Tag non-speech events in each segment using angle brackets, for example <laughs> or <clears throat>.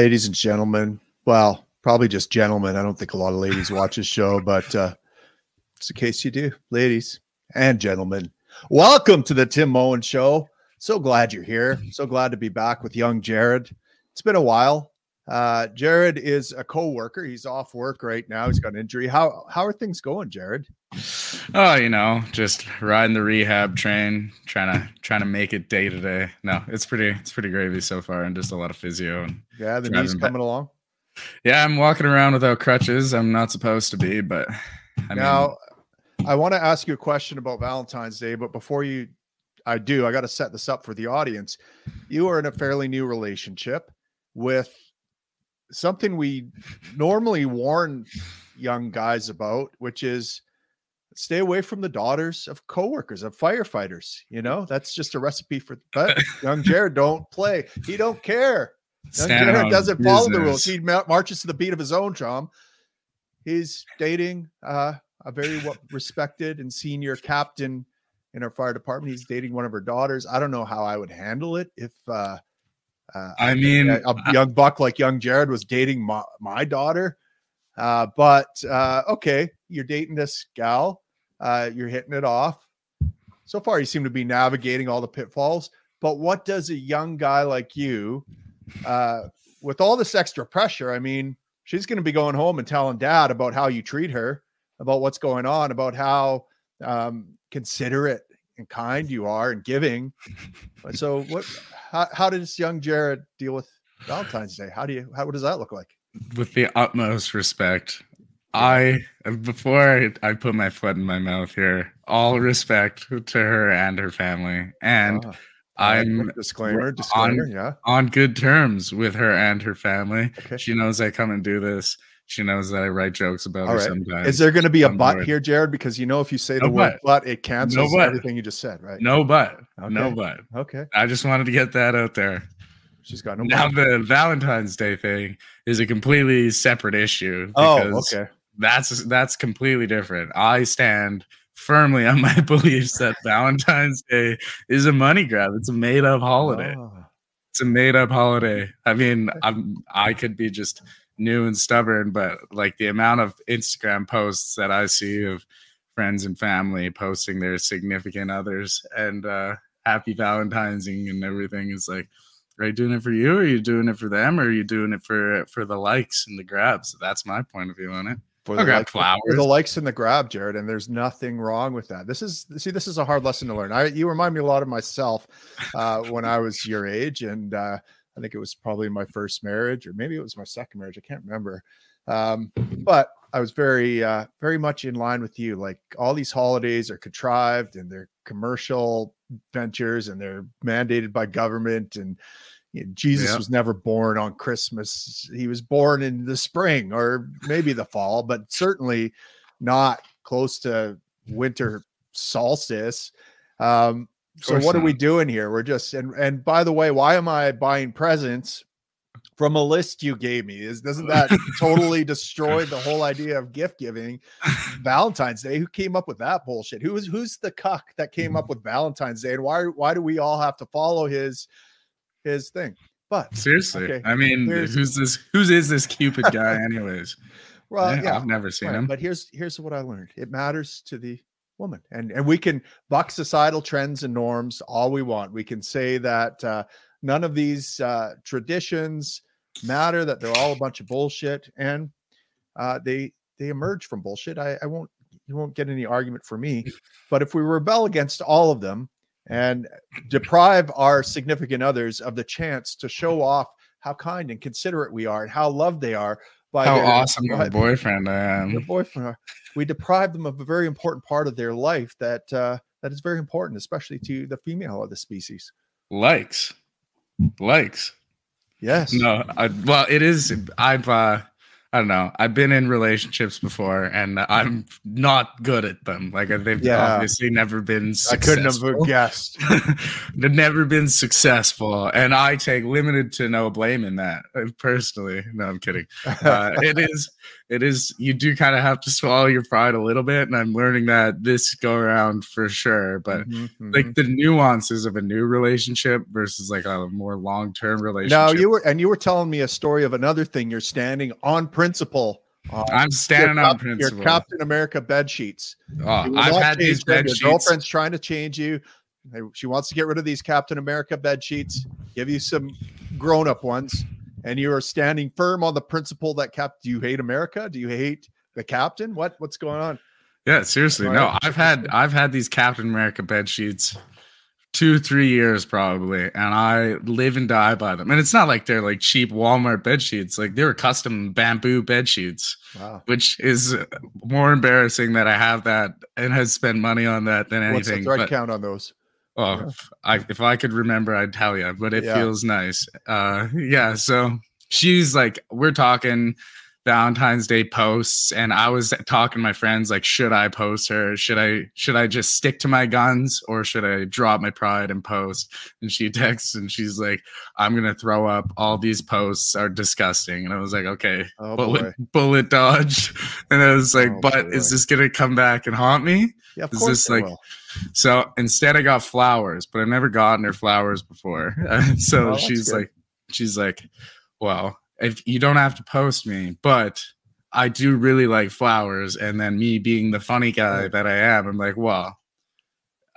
ladies and gentlemen. Well, probably just gentlemen. I don't think a lot of ladies <laughs> watch this show, but uh, it's in case you do, ladies and gentlemen. Welcome to the Tim Moen Show. So glad you're here. So glad to be back with young Jared. It's been a while. Uh, Jared is a co-worker. He's off work right now. He's got an injury. How how are things going, Jared? Oh, you know, just riding the rehab train, trying to trying to make it day to day. No, it's pretty it's pretty gravy so far, and just a lot of physio and yeah, the knees coming back. along. Yeah, I'm walking around without crutches. I'm not supposed to be, but I now mean, I want to ask you a question about Valentine's Day, but before you I do, I got to set this up for the audience. You are in a fairly new relationship with something we normally warn young guys about, which is stay away from the daughters of coworkers of firefighters you know? That's just a recipe for but <laughs> young jared don't play. He don't care. Young jared doesn't business. follow the rules. he marches to the beat of his own drum. He's dating uh, a very respected and senior captain in our fire department. He's dating one of her daughters. I don't know how i would handle it if uh, uh, I mean, a, a, young buck like young Jared was dating my, my daughter. Uh, but uh, okay, you're dating this gal. Uh, you're hitting it off. So far, you seem to be navigating all the pitfalls. But what does a young guy like you, uh, with all this extra pressure? I mean, she's going to be going home and telling dad about how you treat her, about what's going on, about how um, considerate and kind you are and giving. so, what? How, how does young Jared deal with Valentine's Day? How do you? How what does that look like? With the utmost respect. I before I, put my foot in my mouth here, all respect to her and her family, and oh, I'm disclaimer, disclaimer, on, yeah, on good terms with her and her family. Okay. She knows I come and do this. She knows that I write jokes about all her right. sometimes. Is there going to be a but here, Jared? Because you know, if you say no the word but, it cancels no but. everything you just said, right? No but, okay. no but. Okay. I just wanted to get that out there. She's got no. Now the Valentine's Day thing is a completely separate issue. Oh, okay that's that's completely different. I stand firmly on my <laughs> beliefs that Valentine's Day is a money grab. It's a made up holiday. Oh. It's a made up holiday. I mean, I'm I could be just new and stubborn, but like the amount of Instagram posts that I see of friends and family posting their significant others and uh happy Valentine's and everything is like are you doing it for you? Or are you doing it for them? Or are you doing it for for the likes and the grabs? That's my point of view on it for the, like, flowers. For the likes and the grab, Jared, and there's nothing wrong with that. This is see, this is a hard lesson to learn. I you remind me a lot of myself uh, when I was your age, and uh, I think it was probably my first marriage, or maybe it was my second marriage. I can't remember, um, but I was very uh, very much in line with you. Like all these holidays are contrived and they're commercial ventures, and they're mandated by government and you know, Jesus was never born on Christmas. He was born in the spring or maybe the fall, but certainly not close to winter solstice. Um, so what not. are we doing here? We're just and and by the way, why am I buying presents from a list you gave me? Is doesn't that totally <laughs> destroy the whole idea of gift giving? Valentine's Day. Who came up with that bullshit? Who is who's the cuck that came up <laughs> with Valentine's Day? And why why do we all have to follow his his thing. But seriously, okay, I mean, who's this? Who's is this Cupid guy, anyways? <laughs> well, yeah, yeah, I've never seen right. him. But here's here's what I learned: it matters to the woman, and and we can buck societal trends and norms all we want. We can say that uh, none of these uh, traditions matter; that they're all a bunch of bullshit, and uh, they they emerge from bullshit. I, I won't you won't get any argument for me. But if we rebel against all of them, and deprive our significant others of the chance to show off how kind and considerate we are and how loved they are by how their, awesome by boyfriend I am. Their boyfriend. We deprive them of a very important part of their life that uh, that is very important, especially to the female of the species. Likes, likes. Yes. No. I, well, it is. I've uh, I don't know. I've been in relationships before, and I'm not good at them. Like they've yeah. obviously never been. Successful. I couldn't have guessed. <laughs> they've never been successful, and I take limited to no blame in that. Uh, personally, no, I'm kidding. <laughs> Uh, it is it is you do kind of have to swallow your pride a little bit and i'm learning that this go around for sure but mm-hmm, mm-hmm. like the nuances of a new relationship versus like a more long-term relationship now you were and you were telling me a story of another thing you're standing on principle uh, I'm standing on principle. Your Captain America bed sheets. Oh, I've had these bed your sheets. girlfriend's trying to change you. She wants to get rid of these Captain America bed sheets. Give you some grown-up ones and you are standing firm on the principle that cap do you hate america? Do you hate the captain? What what's going on? Yeah seriously no i've had i've had these captain america bed sheets two three years probably and i live and die by them. And it's not like they're like cheap walmart bed sheets like they were custom bamboo bed sheets wow. which is more embarrassing that i have that and has spent money on that than anything what's the thread but, count on those Oh, yeah. if I if I could remember, I'd tell you, but it yeah. feels nice. Uh, yeah. So she's like, we're talking Valentine's Day posts, and I was talking to my friends like, should I post her? Should I should I just stick to my guns, or should I drop my pride and post? And she <laughs> texts and she's like, I'm gonna throw up. All these posts are disgusting. And I was like, okay, oh, bullet bullet dodge. <laughs> And I was like, oh, but boy. is this gonna come back and haunt me? Yeah, of course this like? Will so instead, I got flowers, but I've never gotten her flowers before. <laughs> so oh, she's good. like, she's like, well, if you don't have to post me, but I do really like flowers. And then me being the funny guy that I am, I'm like, well,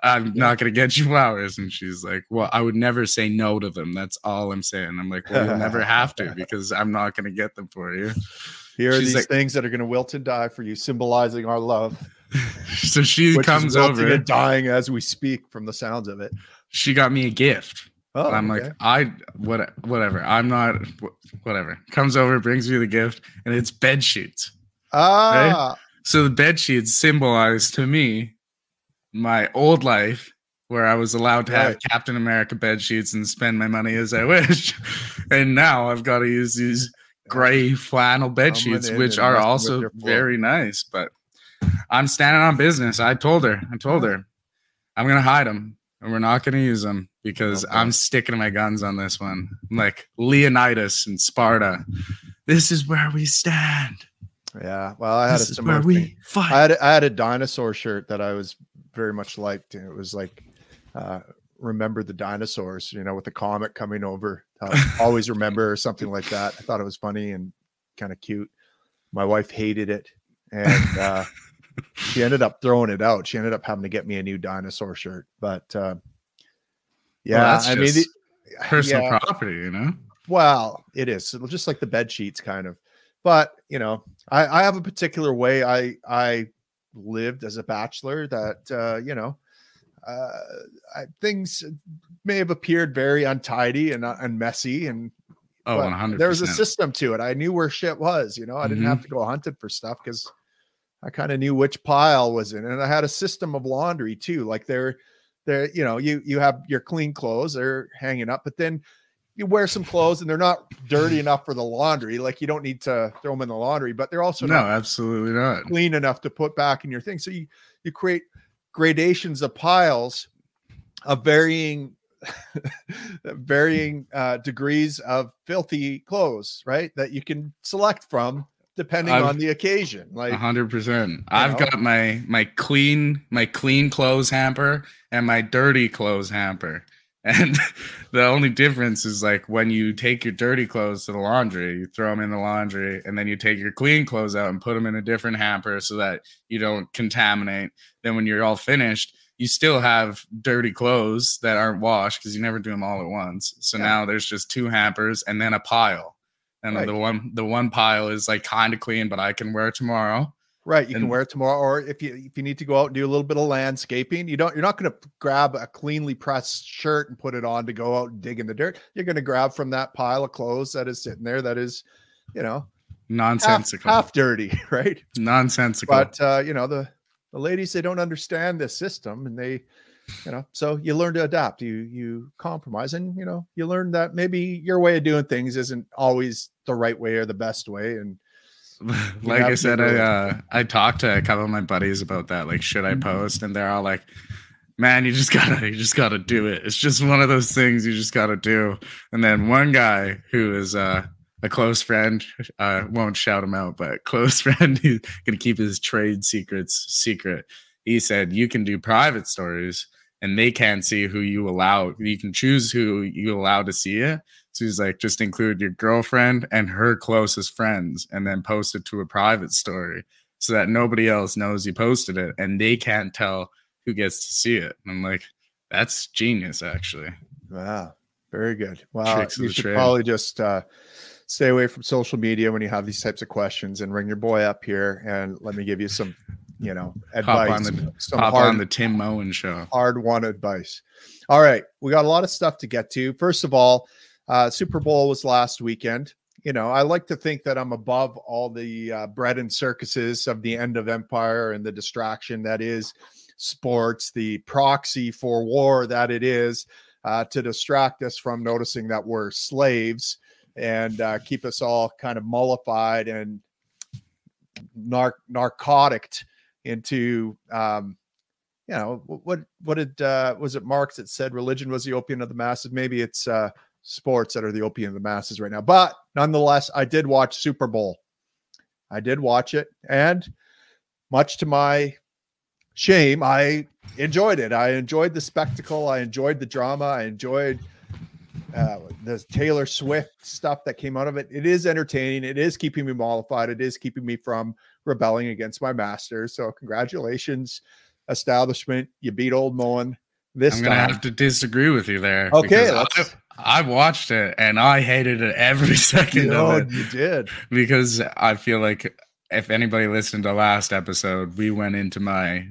I'm yeah. not gonna get you <laughs> flowers. And she's like, Well, I would never say no to them. That's all I'm saying. I'm like, Well, you'll never <laughs> have to because I'm not gonna get them for you. Here are she's these like, things that are gonna wilt and die for you, symbolizing our love. <laughs> so she Which comes over and dying as we speak from the sounds of it. She got me a gift. Oh, I'm okay. like, I what whatever. I'm not whatever. Comes over, brings me the gift, and it's bed sheets. Ah. Right? So the bed sheets symbolize to me my old life where I was allowed to right. have Captain America bed sheets and spend my money as I wish. <laughs> and now I've got to use these gray flannel bed sheets, which are also very nice. But I'm standing on business. I told her, I told her, I'm gonna hide them and we're not gonna use them because okay. I'm sticking to my guns on this one. I'm like Leonidas and Sparta. This is where we stand. Yeah. Well, I had this a similar we fight. I had a, I had a dinosaur shirt that I was very much liked. And it was like uh remember the dinosaurs, you know, with the comet coming over. Uh, <laughs> always remember or something like that. I thought it was funny and kind of cute. My wife hated it. And uh she ended up throwing it out. She ended up having to get me a new dinosaur shirt. But uh, yeah, well, I mean, the, personal yeah, property, you know. Well, it is just like the bed sheets, kind of. But you know, I, I have a particular way I I lived as a bachelor that uh, you know uh, I, things may have appeared very untidy and uh, and messy and oh 100 there was a system to it i knew where shit was you know i didn't mm-hmm. have to go hunting for stuff because I kind of knew which pile was in, and I had a system of laundry too. Like they're, they're, you know, you you have your clean clothes they're hanging up, but then you wear some clothes and they're not dirty enough for the laundry. Like you don't need to throw them in the laundry, but they're also no, absolutely not clean enough to put back in your thing. So you you create gradations of piles of varying <laughs> varying uh, degrees of filthy clothes, right? That you can select from depending I've, on the occasion. Like hundred percent. I've know? got my my clean my clean clothes hamper and my dirty clothes hamper. <laughs> And the only difference is like when you take your dirty clothes to the laundry, you throw them in the laundry, and then you take your clean clothes out and put them in a different hamper so that you don't contaminate. Then when you're all finished, you still have dirty clothes that aren't washed because you never do them all at once. So yeah. now there's just two hampers and then a pile and right. the one the one pile is like kind of clean, but I can wear it tomorrow. Right, you and, can wear it tomorrow, or if you if you need to go out and do a little bit of landscaping, you don't you're not going to grab a cleanly pressed shirt and put it on to go out and dig in the dirt. You're going to grab from that pile of clothes that is sitting there that is, you know, nonsensical, half, half dirty, <laughs> right? Nonsensical. But uh, you know the the ladies they don't understand this system, and they you know so you learn to adapt you you compromise and you know you learn that maybe your way of doing things isn't always the right way or the best way and <laughs> like i said i uh i talked to a couple of my buddies about that like should i mm-hmm. post and they're all like man you just <laughs> gotta you just gotta do it it's just one of those things you just gotta do and then one guy who is uh a close friend. I won't shout him out, but <laughs> close friend who's gonna keep his trade secrets secret. He said you can do private stories and they can't see who you allow. You can choose who you allow to see it. So he's like, just include your girlfriend and her closest friends, and then post it to a private story so that nobody else knows you posted it, and they can't tell who gets to see it. And I'm like, that's genius, actually. Wow, very good. Wow, you should probably just uh, stay away from social media when you have these types of questions, and ring your boy up here and let me give you some, you know, <laughs> advice. Hop on the, hop hard, on the Tim Moen show. Hard won advice. All right, we got a lot of stuff to get to. First of all, uh, Super Bowl was last weekend. You know, I like to think that I'm above all the uh, bread and circuses of the end of empire and the distraction that is sports, the proxy for war that it is uh, to distract us from noticing that we're slaves and uh, keep us all kind of mollified and nar- narcotic into um, you know what what did uh was it marx that said religion was the opium of the masses maybe it's uh sports that are the opium of the masses right now but nonetheless i did watch super bowl i did watch it and much to my shame, I enjoyed it. I enjoyed the spectacle. I enjoyed the drama. I enjoyed uh, the Taylor Swift stuff that came out of it. It is entertaining. It is keeping me mollified. It is keeping me from rebelling against my master. So congratulations, establishment. You beat old Moen. This I'm gonna time. have to disagree with you there. Okay, I, watched it and I hated it every <laughs> second no, of it. You did because I feel like if anybody listened to last episode, we went into my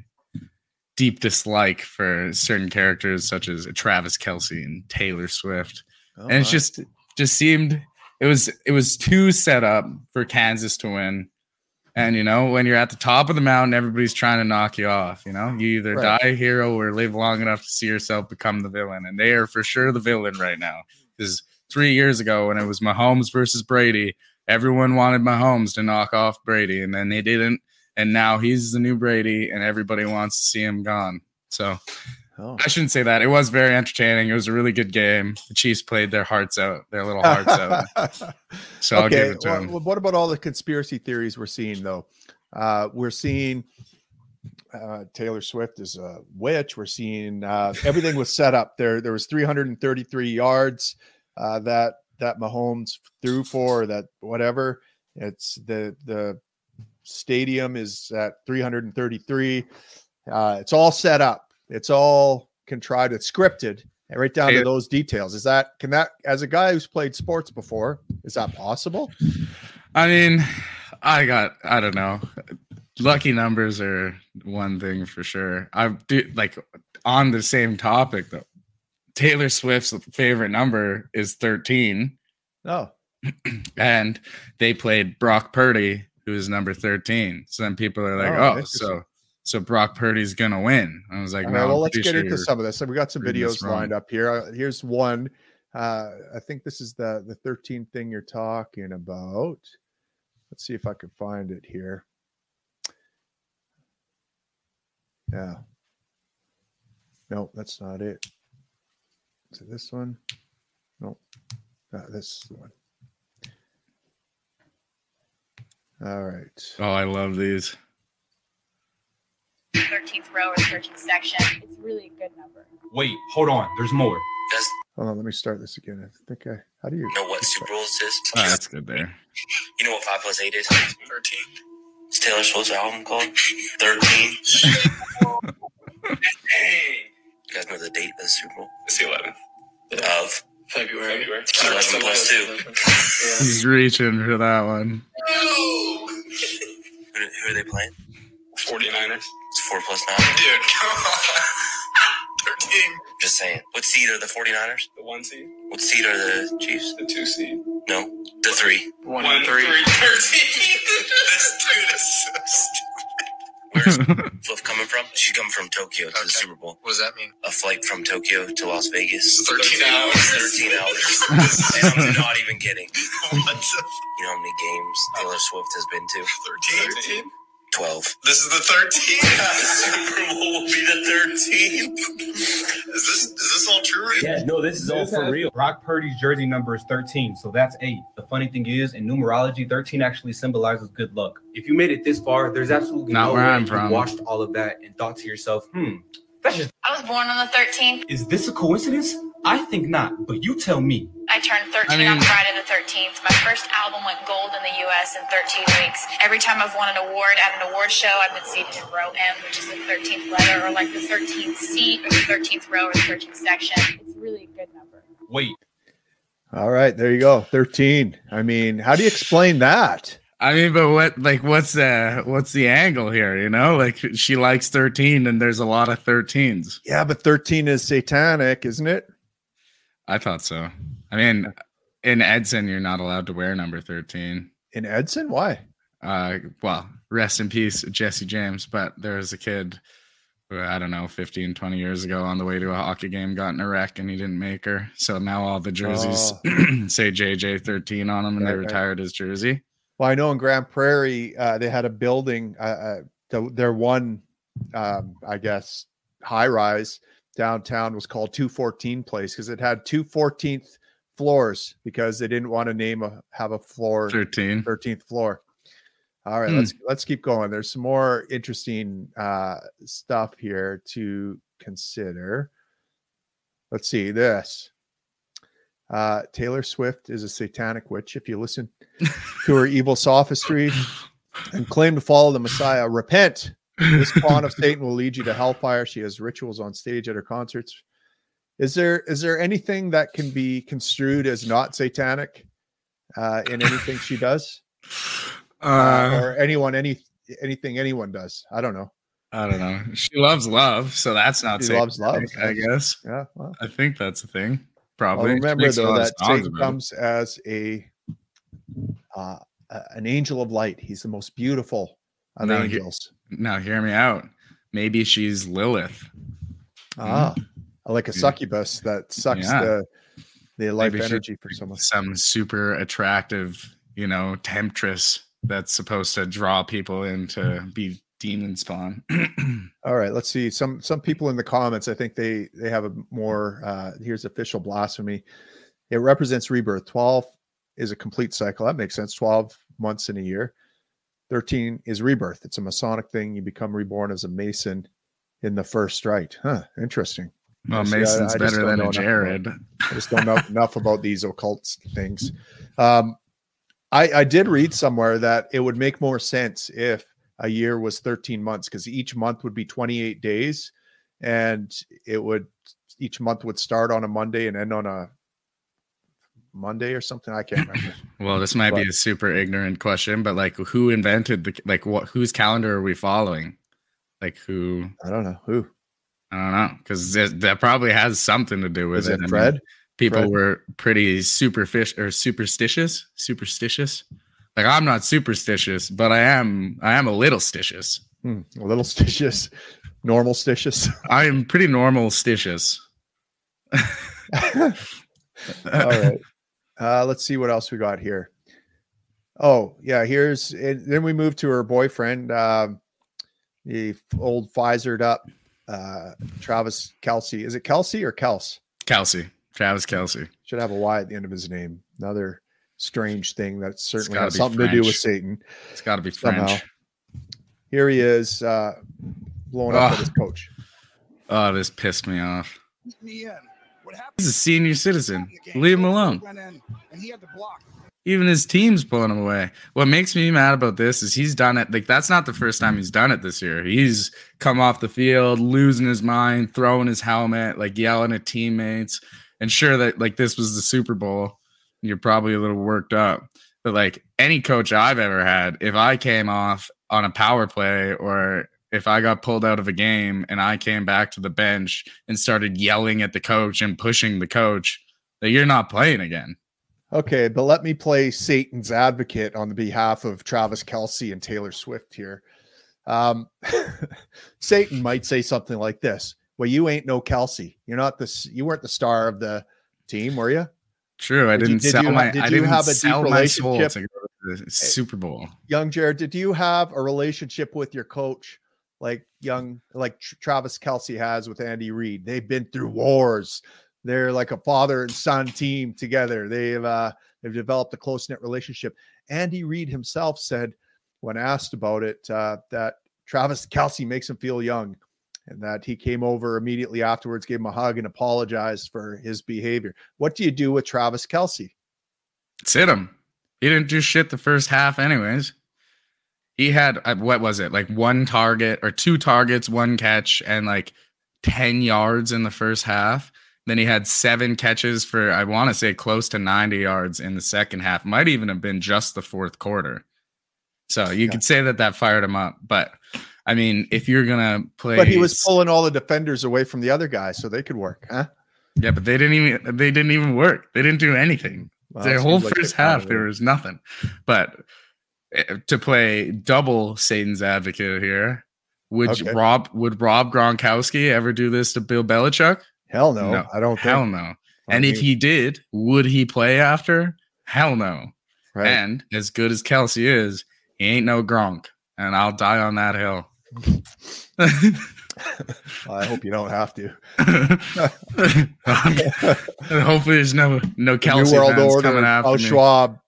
deep dislike for certain characters such as Travis Kelce and Taylor Swift. Oh, and it's just just seemed it was it was too set up for Kansas to win. And you know, when you're at the top of the mountain, everybody's trying to knock you off. You know, you either right. die a hero or live long enough to see yourself become the villain. And they are for sure the villain right now. Because three years ago, when it was Mahomes versus Brady, everyone wanted Mahomes to knock off Brady, and then they didn't and now he's the new Brady, and everybody wants to see him gone. So oh. I shouldn't say that. It was very entertaining. It was a really good game. The Chiefs played their hearts out, their little hearts out. <laughs> So okay. I'll give it to well, them. What about all the conspiracy theories we're seeing, though? Uh, we're seeing uh, Taylor Swift is a witch. We're seeing uh, everything was set up there. There was 333 yards uh, that that Mahomes threw for that whatever. It's the the stadium is at 333. Uh, it's all set up. It's all contrived. It's scripted, right down to those details. Is that can that as a guy who's played sports before? Is that possible? I mean, I got I don't know. Lucky numbers are one thing for sure. I do like on the same topic though. Taylor Swift's favorite number is 13. Oh. <clears throat> and they played Brock Purdy who is number 13. So then people are like, oh, oh so so Brock Purdy's gonna win. I was like, no. well, let's get sure into some of this. So we got some videos lined up here. Uh, here's one. Uh, I think this is the the 13 thing you're talking about. Let's see if I can find it here. Yeah. No, that's not it. Is it this one? No, uh, this one. All right. Oh, I love these. 13th row or 13th section. It's really a good number. Wait, hold on. There's more. That's, hold on, let me start this again. I think I. How do you know what Super Bowl is? Oh, that's good there. You know what 5 plus 8 is? 13. It's Taylor Swift's album called 13. hey. <laughs> You guys know the date of the Super Bowl? It's the 11th. Of February. February. 11 plus 2. <laughs> He's reaching for that one. who, who are they playing? 49ers. It's 4 plus 9. <laughs> Dude, come on. <laughs> 13. Just saying. What seed are the 49ers? The 1 seed. What seed are the Chiefs? The 2 seed. No, the 3. 1, one 3. 3 13. <laughs> this dude is so stupid. Where's Fluff coming from? She's coming from Tokyo to okay. the Super Bowl. What does that mean? A flight from Tokyo to Las Vegas. 13 hours. 13 hours. and I'm not even kidding. What the? You know how many games Taylor Swift has been to? 13. 12. This is the 13th. <laughs> Super Bowl will be the 13th. Is this is this all true or Yeah, no, this is all for real. Brock Purdy's jersey number is 13, so that's eight. The funny thing is, in numerology, 13 actually symbolizes good luck. If you made it this far, there's absolutely Not no where way I'm you from. watched all of that and thought to yourself, hmm, that's just I was born on the 13th. is this a coincidence? I think not, but you tell me. I turned 13 I mean- on Friday the 13th. My first album went gold in the US in 13 weeks. Every time I've won an award at an award show, I've been seated in row M, which is the 13th letter, or like the 13th seat, or the 13th row, or the 13th section. It's really a good number. Wait, All right, there you go. 13. I mean, how do you explain that? I mean, but what like what's the what's the angle here? You know, like she likes 13 and there's a lot of 13s. Yeah, but 13 is satanic, isn't it? I thought so. I mean, in Edson, you're not allowed to wear number 13. In Edson? Why? Uh, well, rest in peace, Jesse James. But there was a kid who, I don't know, 15, 20 years ago on the way to a hockey game got in a wreck and he didn't make her. So now all the jerseys <clears throat> say JJ13 on them and Right, they right. retired his jersey. Well, I know in Grande Prairie, uh, they had a building, uh, uh, their one, um, I guess, high rise downtown was called 214 Place because it had two 14th floors because they didn't want to name a have a floor 13. 13th floor. All right, Hmm. let's let's keep going. There's some more interesting uh, stuff here to consider. Let's see this. Uh, Taylor Swift is a satanic witch. If you listen to her <laughs> evil sophistry and claim to follow the Messiah, repent. This pawn of Satan will lead you to hellfire. She has rituals on stage at her concerts. Is there is there anything that can be construed as not satanic uh, in anything she does? <laughs> uh, Uh, or anyone any anything anyone does. I don't know. I don't know. She loves love, so that's not. She loves love. I guess. Yeah. Well, I think that's a thing. Probably. She remember though that Satan it. comes as a uh, an angel of light. He's the most beautiful of No, angels. Now, hear me out. Maybe she's Lilith. Ah, like a succubus that sucks Yeah. the the life Maybe energy for someone. Some super attractive, you know, temptress that's supposed to draw people in to be demon spawn. <clears throat> All right, let's see. Some some people in the comments, I think they they have a more. Uh, here's official blasphemy. It represents rebirth. Twelve is a complete cycle. That makes sense. Twelve months in a year. Thirteen is rebirth. It's a Masonic thing. You become reborn as a Mason in the first rite. Huh. Interesting. well, See, I- Mason's I just better than a enough about- Jared. I just don't know enough about these occult things. Um, I, I did read somewhere that it would make more sense if a year was 13 months because each month would be 28 days and it would each month would start on a Monday and end on a Monday or something. I can't remember. <laughs> Well, this might be a super ignorant question, but like, who invented the like? What whose calendar are we following? Like, who? I don't know who. I don't know because that probably has something to do with Is it. it I mean, people Fred? were pretty superfish or superstitious, superstitious. Like I'm not superstitious, but I am. I am a little stitious. Hmm, a little stitious, normal stitious. <laughs> I am pretty normal stitious. <laughs> All right. Uh, let's see what else we got here. Oh, yeah. Here's and then we move to her boyfriend, um, the old Pfizered up uh, Travis Kelce. Is it Kelsey or Kels? Kelsey, Travis Kelce. Should have a Y at the end of his name. Another strange thing that certainly gotta has be something to do with Satan. It's got to be French. Somehow. Here he is, uh, blowing up Ugh. at his coach. Oh, this pissed me off. me in. What happened? He's a senior citizen. Leave him alone. Went in, and he had to block. Even his team's pulling him away. What makes me mad about this is he's done it. Like that's not the first time he's done it this year. He's come off the field, losing his mind, throwing his helmet, like yelling at teammates. And sure that like this was the Super Bowl, you're probably a little worked up. But like any coach I've ever had, if I came off on a power play or if I got pulled out of a game and I came back to the bench and started yelling at the coach and pushing the coach, that you're not playing again. Okay, but let me play Satan's advocate on the behalf of Travis Kelce and Taylor Swift here. Um, <laughs> Satan might say something like this: "Well, you ain't no Kelce. You're not this. You weren't the star of the team, were you? True, I did didn't did sell you my. did I you have a deep sell my soul relationship? to go to the Super Bowl. Young Jared, did you have a relationship with your coach like young, like Tr- Travis Kelce has with Andy Reid? They've been through wars. they're like a father and son team together. They've uh, they've developed a close knit relationship. Andy Reid himself said when asked about it uh, that Travis Kelce makes him feel young and that he came over immediately afterwards, gave him a hug, and apologized for his behavior. What do you do with Travis Kelce? Sit him. He didn't do shit the first half, anyways. He had uh, what was it like one target or two targets, one catch, and like ten yards in the first half. Then he had seven catches for I want to say close to ninety yards in the second half. Might even have been just the fourth quarter. So you yeah. could say that that fired him up, but I mean, if you're gonna play, but he was pulling all the defenders away from the other guys, so they could work, huh? Yeah, but they didn't even they didn't even work. They didn't do anything. Well, Their whole like first half, there was nothing. But Eh, to play double Satan's advocate here, would okay. Rob would Rob Gronkowski ever do this to Bill Belichick? Hell no, no. I don't. Hell think. no. And if he did, would he play after? Hell no. Right. And as good as Kelce is, he ain't no Gronk, and I'll die on that hill. I hope you don't have to. <laughs> <laughs> Hopefully, there's no no Kelce New World fans Order, coming after me. Schwab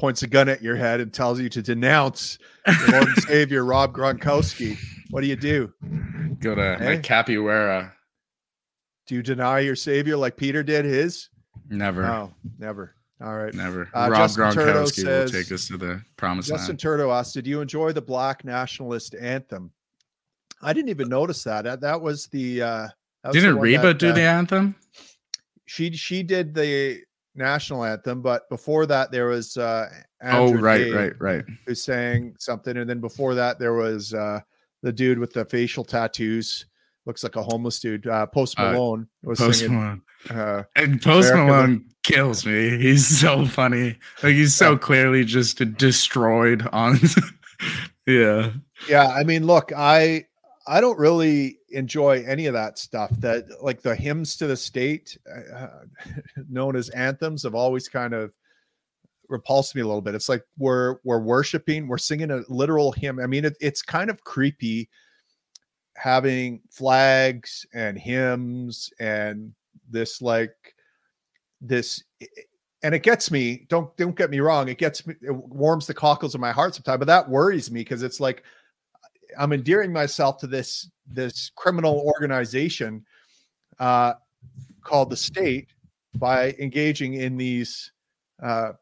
points a gun at your head and tells you to denounce your Lord and <laughs> Savior Rob Gronkowski. What do you do? Go to hey? Capoeira. Do you deny your Savior like Peter did his? Never. No, never. All right. Never. Uh, Rob Justin Gronkowski says, will take us to the promised Justin land. Justin Turdo asked, "Did you enjoy the Black Nationalist anthem?" I didn't even notice that. That, that was the. Uh, was Didn't the Reba that, do uh, the anthem? She she did the national anthem, but before that there was. Uh, Andrew oh right, right, right. Who sang something, and then before that there was uh, the dude with the facial tattoos. Looks like a homeless dude. Uh, Post uh, Malone was Post singing. Malone. Uh, and Post Malone kills me. He's so funny. Like he's so clearly just destroyed on. <laughs> yeah. Yeah. I mean, look, I I don't really enjoy any of that stuff. That like the hymns to the state, uh, <laughs> known as anthems, have always kind of repulsed me a little bit. It's like we're we're worshiping, we're singing a literal hymn. I mean, it, it's kind of creepy having flags and hymns and this like this and it gets me don't don't get me wrong it gets me it warms the cockles of my heart sometimes but that worries me because it's like I'm endearing myself to this this criminal organization uh, called the state by engaging in these uh,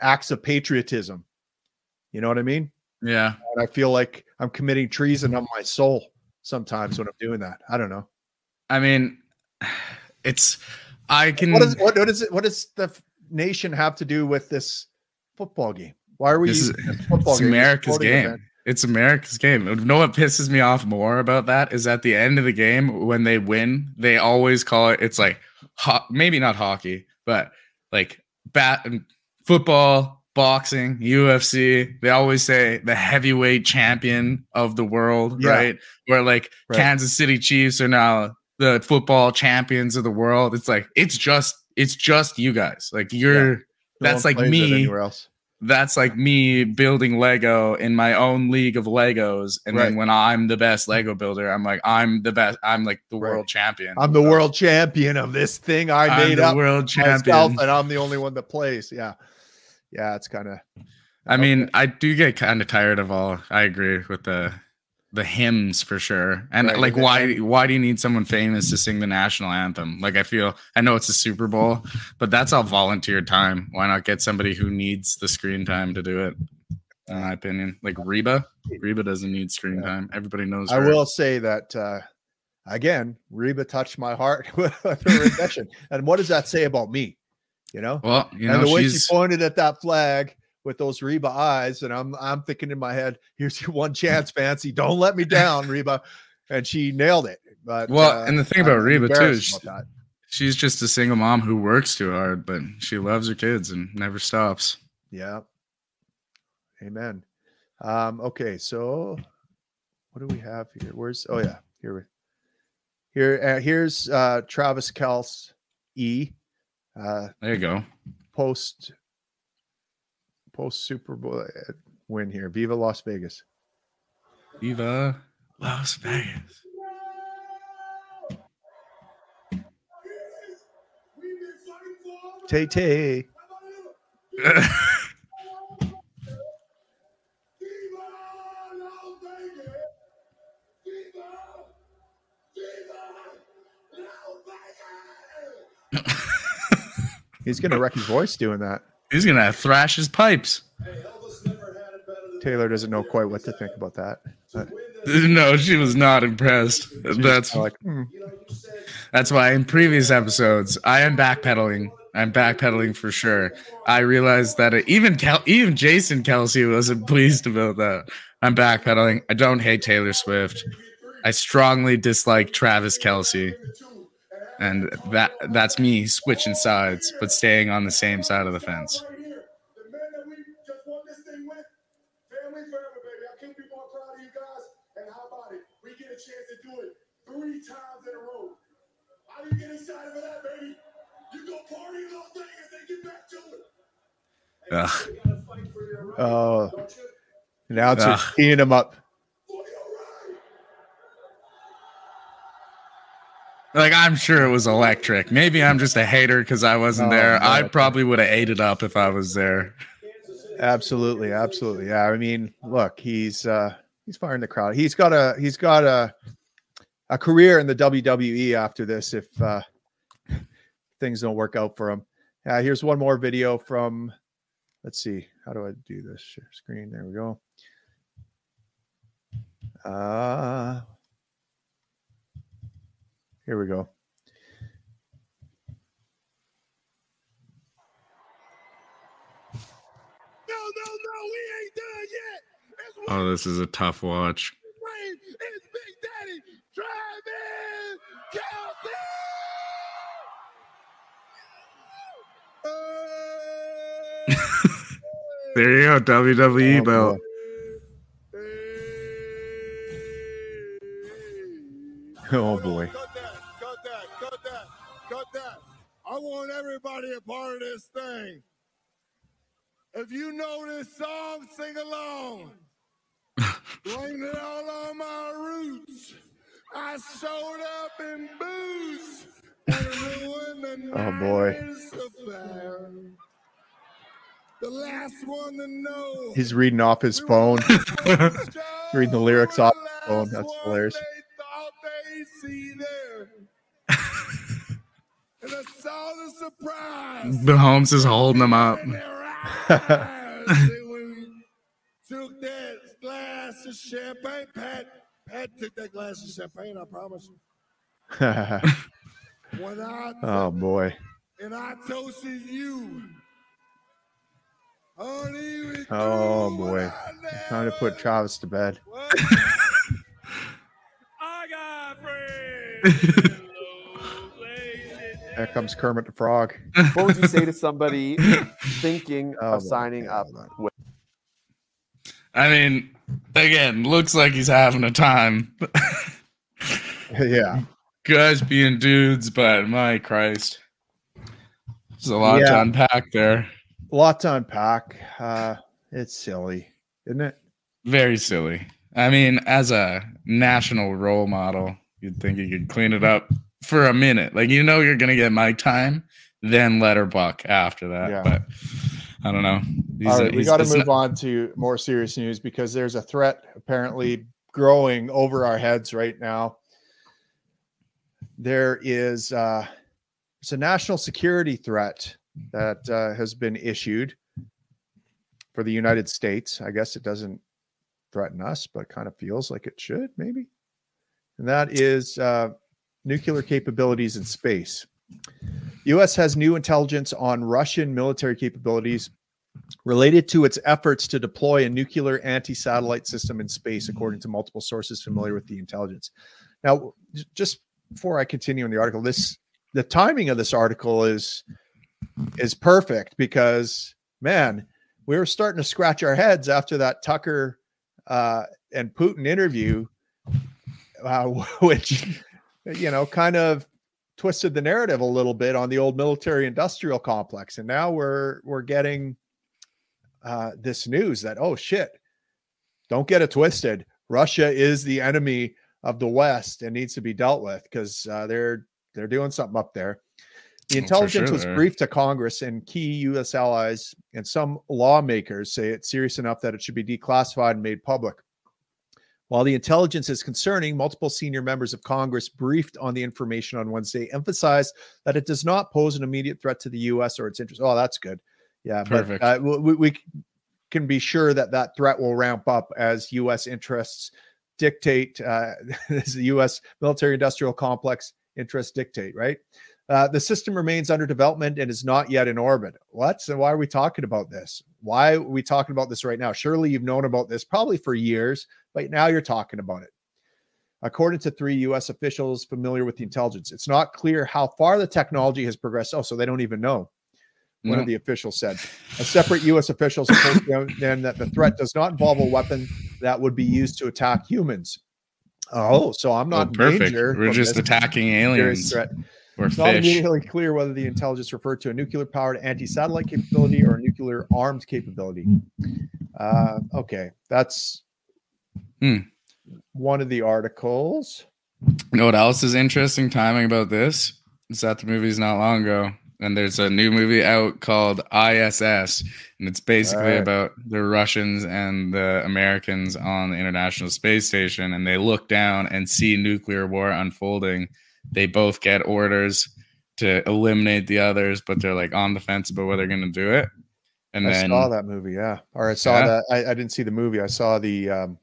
acts of patriotism. You know what I mean? Yeah. And I feel like I'm committing treason on my soul sometimes when I'm doing that. I don't know. I mean, it's I can. What is what, what is it? What does the nation have to do with this football game? Why are we this is, this football game? America's game. Event? It's America's game. You know what pisses me off more about that is at the end of the game when they win, they always call it. It's like ho- maybe not hockey, but like bat and football, boxing, UFC. They always say the heavyweight champion of the world, yeah. right? Where like right. Kansas City Chiefs are now the football champions of the world. It's like it's just it's just you guys. Like you're. Yeah. That's like me. Anywhere else that's like me building Lego in my own league of Legos. And right. then when I'm the best Lego builder, I'm like, I'm the best. I'm like the right. world champion. I'm the world champion of this thing I I'm made up. World champion. and I'm the only one that plays. Yeah. Yeah. It's kind of. I mean, I do get kind of tired of all. I agree with the the hymns for sure. And right. like why why do you need someone famous to sing the national anthem? Like I feel I know it's a Super Bowl, but that's all volunteer time. Why not get somebody who needs the screen time to do it? In my opinion. Like Reba. Reba doesn't need screen yeah. time. Everybody knows her. I will say that uh again, Reba touched my heart <laughs> with her rendition. and what does that say about me? You know? Well, you know, and the way she pointed at that flag with those Reba eyes, and I'm I'm thinking in my head, here's your one chance, Fancy. Don't let me down, Reba. And she nailed it. But well, uh, and the thing about I'm Reba too is she's just a single mom who works too hard, but she loves her kids and never stops. Yeah. Amen. Um, okay, so what do we have here? Where's oh yeah, here we here uh, here's uh Travis Kelce E. Uh there you go. Post post Super Bowl uh, win here. Viva Las Vegas. Viva Las Vegas. Tay Tay. <laughs> He's gonna wreck his voice doing that. He's gonna thrash his pipes. Taylor doesn't know quite what to think about that. But <laughs> No, she was not impressed. she's That's like, hmm. That's why in previous episodes, I am backpedaling. I'm backpedaling for sure. I realized that it, even Kel- even Jason Kelce wasn't <laughs> pleased about that. I'm backpedaling. I don't hate Taylor Swift. I strongly dislike Travis Kelce, and that that's me switching sides, but staying on the same side of the fence. The man that we just won this thing with, family forever, baby. I couldn't be more proud of you guys. And how about it? We get a chance to do it three times in a row. How do you get excited for that, baby? You go party in Las Vegas and get back to it. Ugh. You gotta fight for your right, Oh, don't you? announcer teeing him up. For your right. Like I'm sure it was electric. Maybe I'm just a hater because I wasn't Oh, there. no. I probably would have ate it up if I was there. Absolutely, absolutely. Yeah, I mean, look, he's uh he's firing the crowd. He's got a he's got a a career in the WWE after this if uh things don't work out for him. Yeah, here's one more video from let's see, how do I do this? Share screen. There we go. Uh here we go. No, no, no, we ain't done yet. Oh, this is a tough watch. It's Big Daddy, Travis Kelce. <laughs> There you go, WWE Oh, belt. Oh, boy. <laughs> Oh, I want everybody a part of this thing. If you know this song, sing along. <laughs> Blame it all on my roots. I showed up in booze and ruined the <laughs> Oh, boy. The last one to know. He's reading off his phone. <laughs> reading the lyrics off his phone. That's hilarious. and I saw the surprise. Mahomes is holding him up. in their <laughs> eyes. And when we took that glass of champagne, Pat, Pat took that glass of champagne, I promise you. <laughs> When I oh boy. and I toasted you. Oh boy. Time to put Travis to bed. <laughs> I got friends. There comes Kermit the Frog. <laughs> What would you say to somebody thinking Oh, of my signing up with I mean, again, looks like he's having a time. <laughs> yeah. Guys being dudes, but my Christ. There's a lot Yeah. to unpack there. A lot to unpack. Uh, it's silly, isn't it? Very silly. I mean, as a national role model, you'd think you could clean it up for a minute. Like you know you're gonna get mic time, then let her buck after that. Yeah. But I don't know. He's All a- we got to move not- on to more serious news because there's a threat apparently growing over our heads right now. There is uh, it's a national security threat that uh, has been issued for the United States. I guess it doesn't threaten us, but kind of feels like it should, maybe. And that is uh, nuclear capabilities in space. U.S. has new intelligence on Russian military capabilities related to its efforts to deploy a nuclear anti-satellite system in space, according to multiple sources familiar with the intelligence. Now, just before I continue in the article, this the timing of this article is is perfect because man, we were starting to scratch our heads after that Tucker uh, and Putin interview, uh, <laughs> which you know kind of twisted the narrative a little bit on the old military industrial complex and now we're we're getting uh this news that oh shit don't get it twisted russia is the enemy of the west and needs to be dealt with because uh, they're they're doing something up there The intelligence sure was briefed to Congress, and key U.S. allies and some lawmakers say it's serious enough that it should be declassified and made public. While the intelligence is concerning, multiple senior members of Congress briefed on the information on Wednesday emphasized that it does not pose an immediate threat to the U.S. or its interests. Oh, that's good. Yeah, Perfect. but uh, we, we can be sure that that threat will ramp up as U.S. interests dictate, uh, <laughs> as the U.S. military-industrial complex interests dictate. Right. Uh, the system remains under development and is not yet in orbit. What? So why are we talking about this? Why are we talking about this right now? Surely you've known about this probably for years, but now you're talking about it. According to three U.S. officials familiar with the intelligence, it's not clear how far the technology has progressed. Oh, so they don't even know. One No. of the officials said. A separate U.S. official told then that the threat does not involve a weapon that would be used to attack humans. Oh, so I'm Oh, not in perfect. danger We're just attacking aliens threat. Or It's not immediately clear whether the intelligence referred to a nuclear powered anti satellite capability or a nuclear armed capability. Uh, okay, that's Hmm. one of the articles. You know what else is interesting timing about this? Is that the movie's not long ago. And there's a new movie out called ISS. And it's basically Right. about the Russians and the Americans on the International Space Station. And they look down and see nuclear war unfolding. They both get orders to eliminate the others, but they're like on the fence about whether they're going to do it. And I then saw that movie, yeah. Or I saw Yeah? that. I, I didn't see the movie. I saw the um,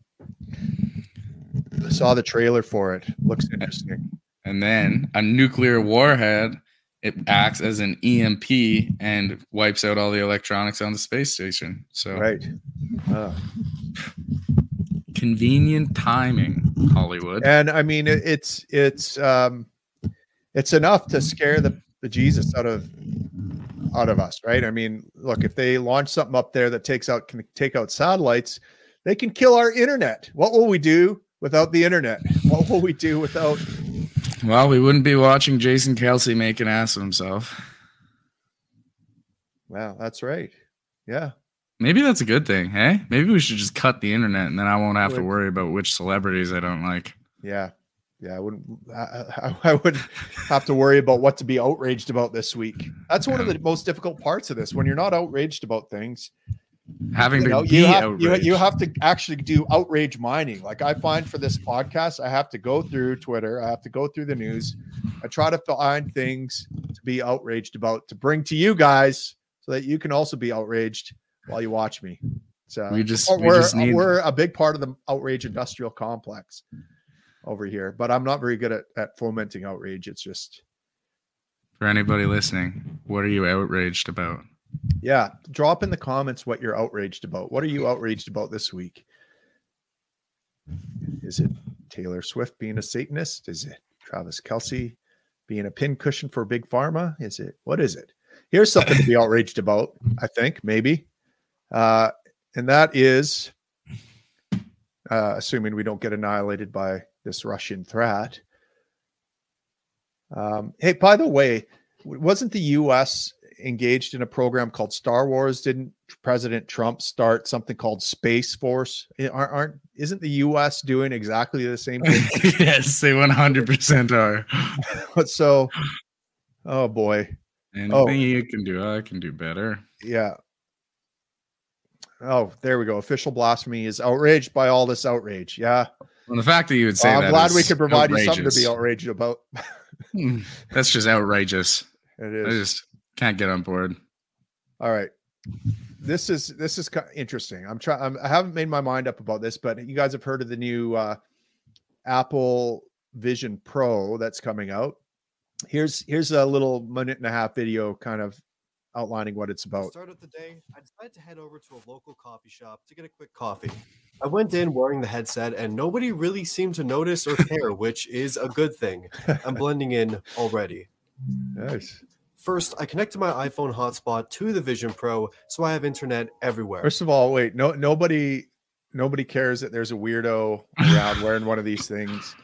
I saw the trailer for it. Looks interesting. and then a nuclear warhead it acts as an EMP and wipes out all the electronics on the space station. So Right. Convenient timing, Hollywood. and I mean, it's it's um, it's enough to scare the the Jesus out of out of us, right? I mean, look, if they launch something up there that takes out can take out satellites, they can kill our internet. What will we do without the internet? <laughs> What will we do without? Well, we wouldn't be watching Jason Kelce make an ass of himself. Wow, that's right. Yeah, Maybe that's a good thing, hey? Maybe we should just cut the internet and then I won't have to worry about which celebrities I don't like. yeah, yeah. I wouldn't. I, I, I would have to worry about what to be outraged about this week. That's one of the most difficult parts of this. When you're not outraged about things, Having you to know, be you have, you, you have to actually do outrage mining. Like I find for this podcast, I have to go through Twitter, I have to go through the news. I try to find things to be outraged about to bring to you guys so that you can also be outraged while you watch me. So We just- we're, just need- we're a big part of the outrage industrial complex over here, but I'm not very good at, at fomenting outrage. It's just For anybody listening, what are you outraged about? Yeah, drop in the comments what you're outraged about. What are you outraged about this week? Is it Taylor Swift being a Satanist? Is it Travis Kelce being a pincushion for Big Pharma? Is it what is it? Here's something to be outraged about, I think, maybe. Uh, and that is uh, assuming we don't get annihilated by this Russian threat. Um, hey, by the way, wasn't the U.S. engaged in a program called Star Wars? Didn't President Trump start something called Space Force? Eh, Aren't, aren't isn't the U.S. doing exactly the same thing? <laughs> yes, they 100% are. But <laughs> so, oh boy, Anything Oh. you can do, I can do better. yeah. Oh, there we go. Official blasphemy is outraged by all this outrage. Yeah, Well, the fact that you would say Well, that I'm glad we could provide you something to be outraged about. Hmm, That's just outrageous. <laughs> It I just can't get on board. All right. This is this is interesting. I'm trying. I haven't made my mind up about this, but you guys have heard of the new uh, Apple Vision Pro that's coming out. Here's here's a little minute and a half video, kind of outlining what it's To about. start of the day, I decided to head over to a local coffee shop to get a quick coffee. I went in wearing the headset, and nobody really seemed to notice or <laughs> care, which is a good thing. I'm blending in already. Nice. First, I connected my iPhone hotspot to the Vision Pro, so I have internet everywhere. First of all, wait. No, nobody nobody cares that there's a weirdo around wearing one of these things.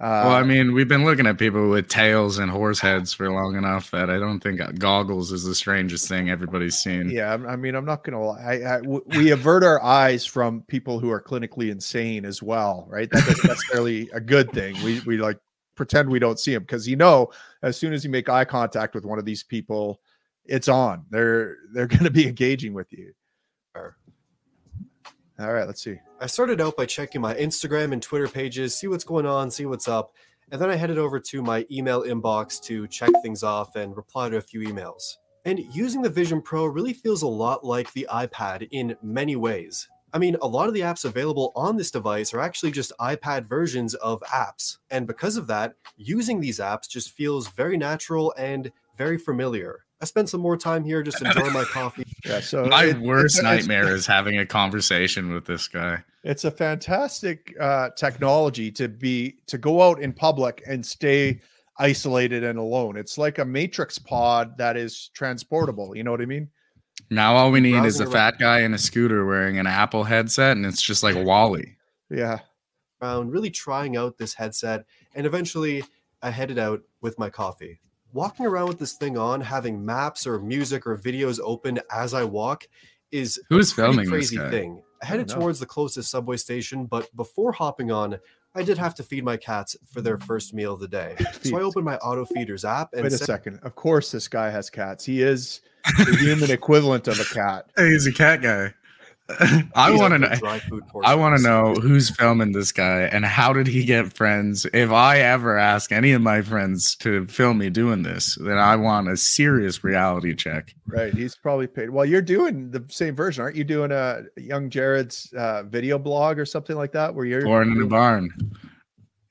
Uh, well, I mean, we've been looking at people with tails and horse heads for long enough that I don't think goggles is the strangest thing everybody's seen. Yeah, I'm- mean, I'm not gonna lie. I, I- we avert our eyes from people who are clinically insane as well, right? That isn't necessarily <laughs> a good thing. We we like pretend we don't see them because you know as soon as you make eye contact with one of these people, it's on. They're they're <laughs> going to be engaging with you. All right, let's see. I started out by checking my Instagram and Twitter pages, see what's going on, see what's up, and then I headed over to my email inbox to check things off and reply to a few emails. And using the Vision Pro really feels a lot like the iPad in many ways. I mean, a lot of the apps available on this device are actually just iPad versions of apps. And because of that, using these apps just feels very natural and very familiar. I spent some more time here just enjoying my coffee. <laughs> Yeah, so My it- worst it's- it's- nightmare is having a conversation with this guy. It's a fantastic uh, technology to be to go out in public and stay isolated and alone. It's like a matrix pod that is transportable. You know what I mean? Now all we need is a Browsing fat guy in a scooter wearing an Apple headset, and it's just like WALL-E. Yeah. around, really trying out this headset, and eventually I headed out with my coffee. Walking around with this thing on, having maps or music or videos open as I walk is Who is filming this crazy guy? thing. I headed know. towards the closest subway station, but before hopping on, I did have to feed my cats for their mm. first meal of the day. <laughs> So I opened my auto feeders app and Wait a set- second. Of course, this guy has cats. He is <laughs> the human equivalent of a cat. Hey, he's a cat guy. <laughs> I want to know. the dry food I want to know who's filming this guy and how did he get friends? If I ever ask any of my friends to film me doing this, then I want a serious reality check. Right. He's probably paid. Well, you're doing the same version, aren't you? Doing a young Jared's uh, video blog or something like that, where you're Born in a barn.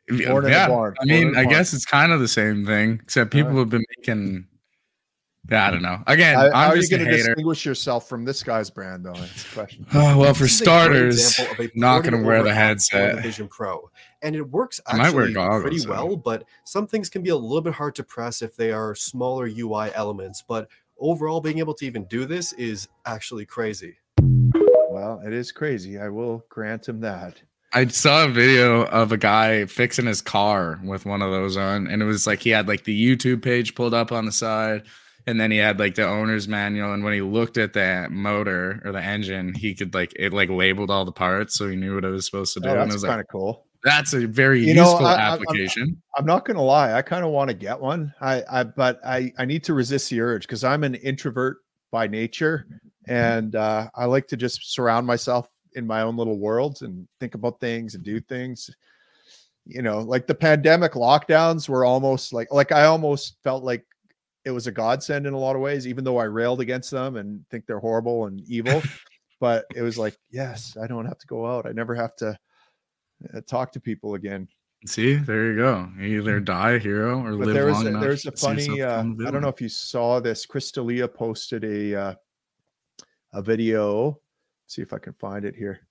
Born in a barn, I mean, I guess it's kind of the same thing, except people Alright. have been making. Yeah, I don't know. Again, How, how I'm are you going to distinguish yourself from this guy's brand, though? That's the question. Oh, well, for This is a great starters, example of not going to wear the headset. Vision Pro, and it works I might wear actually goggles, pretty though. well. But some things can be a little bit hard to press if they are smaller UI elements. But overall, being able to even do this is actually crazy. Well, it is crazy. I will grant him that. I saw a video of a guy fixing his car with one of those on, and it was like he had like the YouTube page pulled up on the side, and then he had like the owner's manual. And when he looked at the motor or the engine, he could like it like labeled all the parts, so he knew what it was supposed to do. Oh, and I that's was kind like, of cool. that's a very You know, useful I- I- application. I'm not going to lie. I kind of want to get one. I, I, but I, I need to resist the urge because I'm an introvert by nature, and uh, I like to just surround myself in my own little worlds and think about things and do things. You know, like the pandemic lockdowns were almost like, like I almost felt like it was a godsend in a lot of ways, even though I railed against them and think they're horrible and evil. <laughs> but it was like, yes, I don't have to go out. I never have to uh, talk to people again. See, there you go. You either die a hero or but live there was long a, enough. there's a to see yourself funny uh, i don't know if you saw this chris D'Elia posted a uh, a video see if i can find it here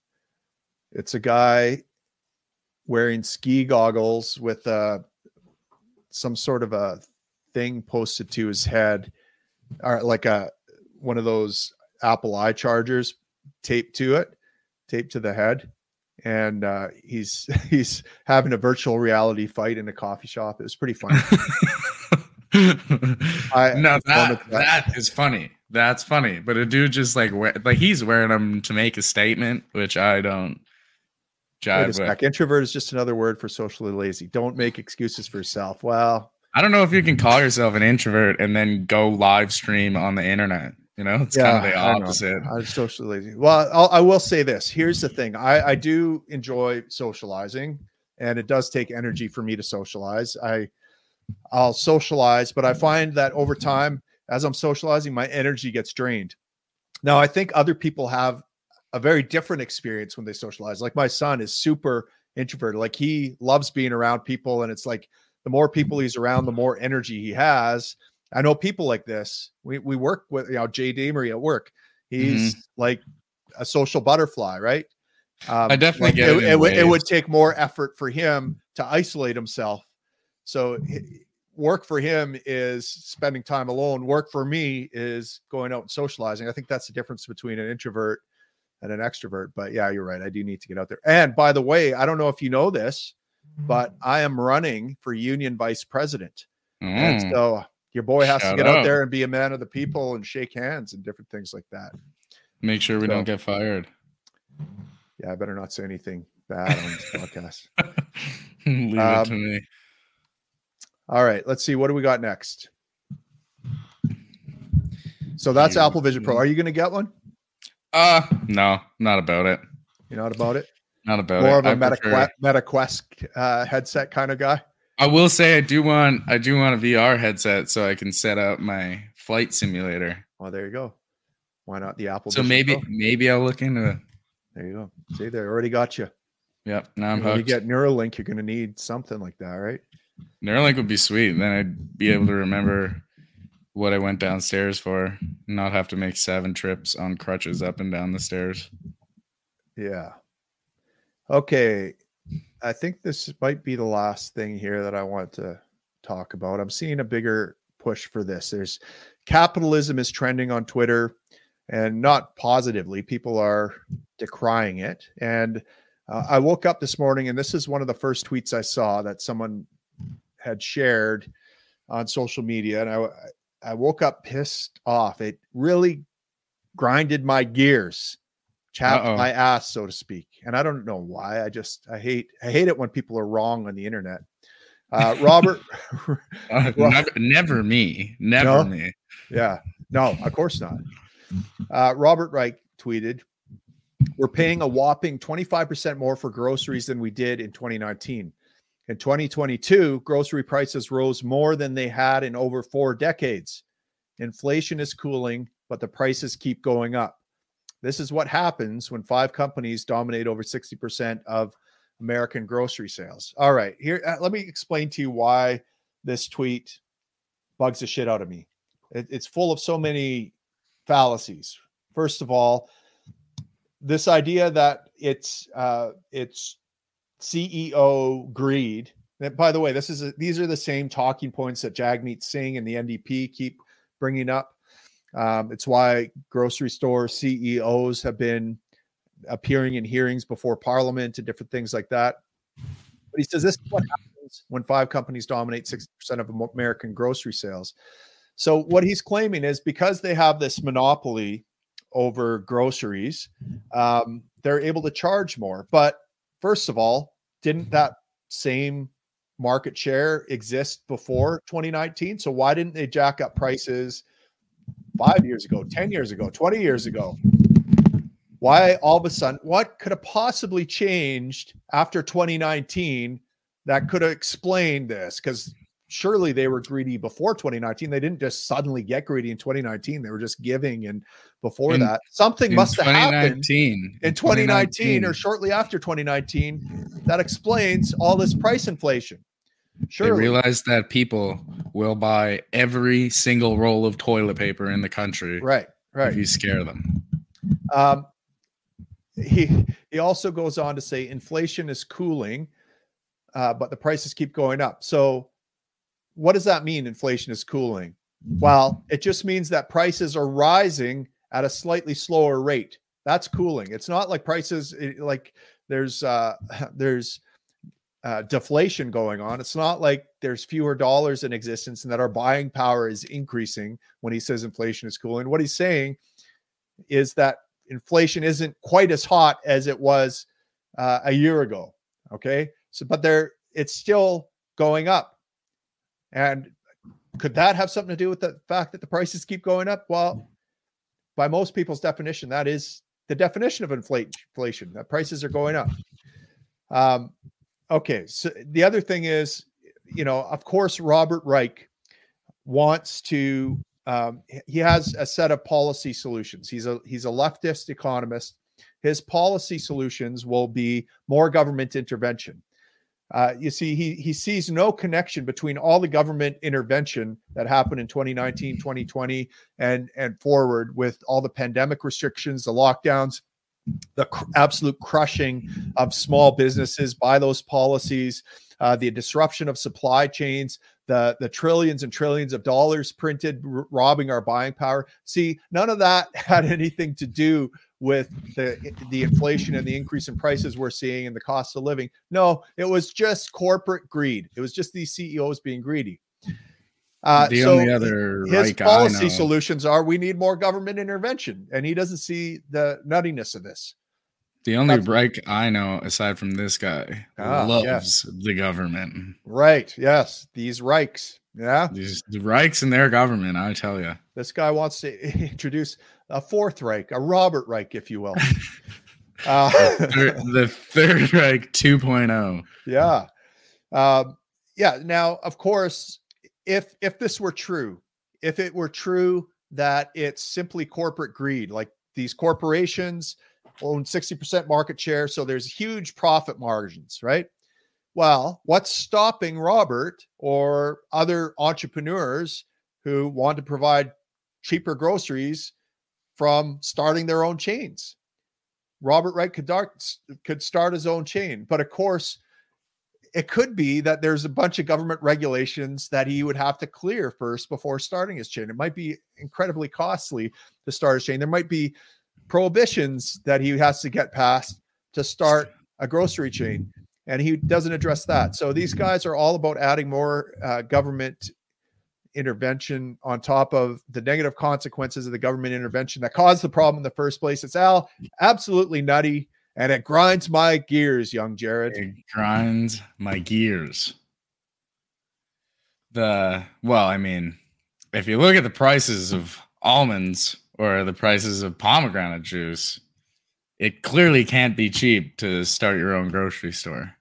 it's a guy wearing ski goggles with uh some sort of a thing posted to his head or like a one of those apple eye chargers taped to it taped to the head and uh, he's <laughs> he's having a virtual reality fight in a coffee shop. It was pretty funny. <laughs> I- no, that, that. that is funny. That's funny. But a dude just like wear, like he's wearing them to make a statement, which I don't jive with. Introvert is just another word for socially lazy. Don't make excuses for yourself. Well, I don't know if you can call yourself an introvert and then go live stream on the internet. You know, it's kind of the opposite. I'm socially lazy. Well, I'll, I will say this. Here's the thing. I, I do enjoy socializing, and it does take energy for me to socialize. I I'll socialize, but I find that over time, as I'm socializing, my energy gets drained. Now, I think other people have a very different experience when they socialize. Like my son is super introverted. Like he loves being around people, and it's like the more people he's around, the more energy he has. I know people like this. We we work with you know Jay Damery at work. He's like a social butterfly, right? Um, I definitely like get it. it It, would- it would take more effort for him to isolate himself. So work for him is spending time alone. Work for me is going out and socializing. I think that's the difference between an introvert and an extrovert. But yeah, you're right. I do need to get out there. And by the way, I don't know if you know this, but I am running for union vice president. And Mm. so your boy has to get out out. there and be a man of the people and shake hands and different things like that. Make sure we So- don't get fired. Yeah, I better not say anything bad on this podcast. <laughs> Leave Um, it to me. All right, let's see. What do we got next? So that's. Apple Vision Pro. Are you going to get one? Uh no, not about it. You're not about it. Not about More it. of a Meta, prefer- Que- Meta Quest uh, headset kind of guy. I will say I do want I do want a VR headset so I can set up my flight simulator. Well, there you go. Why not the Apple? So maybe maybe I'll look into it. there you go. See, they already got you. Yep, now I'm when you get Neuralink, you're going to need something like that, right? Neuralink would be sweet. Then I'd be able to remember what I went downstairs for, not have to make seven trips on crutches up and down the stairs. Yeah. Okay. I think this might be the last thing here that I want to talk about. I'm seeing a bigger push for this. There's capitalism is trending on Twitter and not positively. People are decrying it. And uh, I woke up this morning and this is one of the first tweets I saw that someone had shared on social media. And I, I woke up pissed off. It really grinded my gears chapped Uh-oh. my ass, so to speak. And I don't know why. I just I hate I hate it when people are wrong on the internet. Uh, Robert, <laughs> Uh, Well- never, never me. Never No? me. yeah, no, of course not. <laughs> Uh, Robert Reich tweeted, "We're paying a whopping 25% more for groceries than we did in 2019. In 2022, grocery prices rose more than they had in over four decades. Inflation is cooling, but the prices keep going up. This is what happens when five companies dominate over 60% of American grocery sales. All right, here, uh, let me explain to you why this tweet bugs the shit out of me. It- it's full of so many fallacies. First of all, this idea that it's uh, it's CEO greed. And by the way, this is a, these are the same talking points that Jagmeet Singh and the NDP keep bringing up. Um, it's why grocery store CEOs have been appearing in hearings before Parliament and different things like that. But he says this is what happens when five companies dominate 60% of American grocery sales. So what he's claiming is because they have this monopoly over groceries, um, they're able to charge more. But first of all, didn't that same market share exist before 2019? So why didn't they jack up prices five years ago, 10 years ago, 20 years ago? Why all of a sudden, what could have possibly changed after 2019 that could have explained this? Because surely they were greedy before 2019. They didn't just suddenly get greedy in 2019. They were just giving. And before In- that, something must have happened 2019. in 2019 or shortly after 2019 that explains all this price inflation. They Surely. realized that people will buy every single roll of toilet paper in the country right, Right. if you scare them. Um, he he also goes on to say inflation is cooling, uh, but the prices keep going up. So, what does that mean? Inflation is cooling. Well, it just means that prices are rising at a slightly slower rate. That's cooling. It's not like prices it- like there's uh, <laughs> there's uh, deflation going on. It's not like there's fewer dollars in existence and that our buying power is increasing when he says inflation is cooling. What he's saying is that inflation isn't quite as hot as it was uh, a year ago. Okay, so but there it's still going up, and could that have something to do with the fact that the prices keep going up? Well, by most people's definition, that is the definition of inflation. That prices are going up. Um, okay, so the other thing is, you know, of course, Robert Reich wants to um, he has a set of policy solutions. He's a he's a leftist economist. His policy solutions will be more government intervention. Uh, you see, he he sees no connection between all the government intervention that happened in 2019, 2020, and and forward with all the pandemic restrictions, the lockdowns, the cr- absolute crushing of small businesses by those policies, uh, the disruption of supply chains, the the trillions and trillions of dollars printed, r- robbing our buying power. See, none of that <laughs> had anything to do with the the inflation and the increase in prices we're seeing and the cost of living. No, it was just corporate greed. It was just these CEOs being greedy. Uh, the so only other his Reich I policy know- solutions are we need more government intervention, and he doesn't see the nuttiness of this. The only That's- Reich I know, aside from this guy, Ah, loves yes. the government. Right. Yes. These Reichs. Yeah. These the Reichs and their government, I tell you. This guy wants to <laughs> introduce a fourth Reich, a Robert Reich, if you will. <laughs> uh, <laughs> the Third Reich oh. 2.0. yeah. Um, yeah. Now, of course, if if this were true, if it were true that it's simply corporate greed, like these corporations own 60% market share, so there's huge profit margins, right? Well, what's stopping Robert or other entrepreneurs who want to provide cheaper groceries from starting their own chains? Robert Reich could, could start his own chain, but of course, it could be that there's a bunch of government regulations that he would have to clear first before starting his chain. It might be incredibly costly to start his chain. There might be prohibitions that he has to get past to start a grocery chain, and he doesn't address that. So these guys are all about adding more uh, government intervention on top of the negative consequences of the government intervention that caused the problem in the first place. It's all absolutely nutty and it grinds my gears, young Jared. It grinds my gears. The well, I mean, if you look at the prices of almonds or the prices of pomegranate juice, it clearly can't be cheap to start your own grocery store.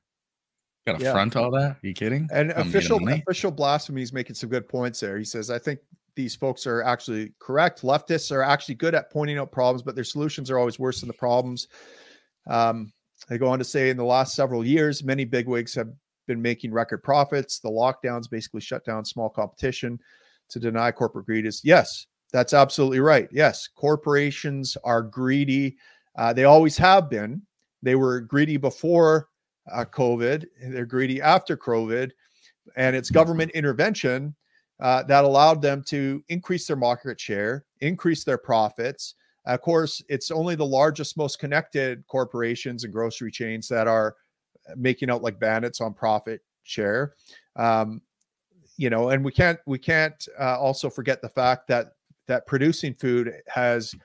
Got to Yeah. front all that? you kidding? And official official blasphemy is making some good points there. He says, I think these folks are actually correct. Leftists are actually good at pointing out problems, but their solutions are always worse than the problems. Um, they go on to say in the last several years, many bigwigs have been making record profits. The lockdowns basically shut down small competition to deny corporate greed is yes, that's absolutely right. Yes, corporations are greedy. Uh, they always have been. They were greedy before uh, COVID. They're greedy after COVID, and it's government intervention uh, that allowed them to increase their market share, increase their profits. Of course, it's only the largest, most connected corporations and grocery chains that are making out like bandits on profit share. Um, you know, and we can't we can't uh, also forget the fact that that producing food has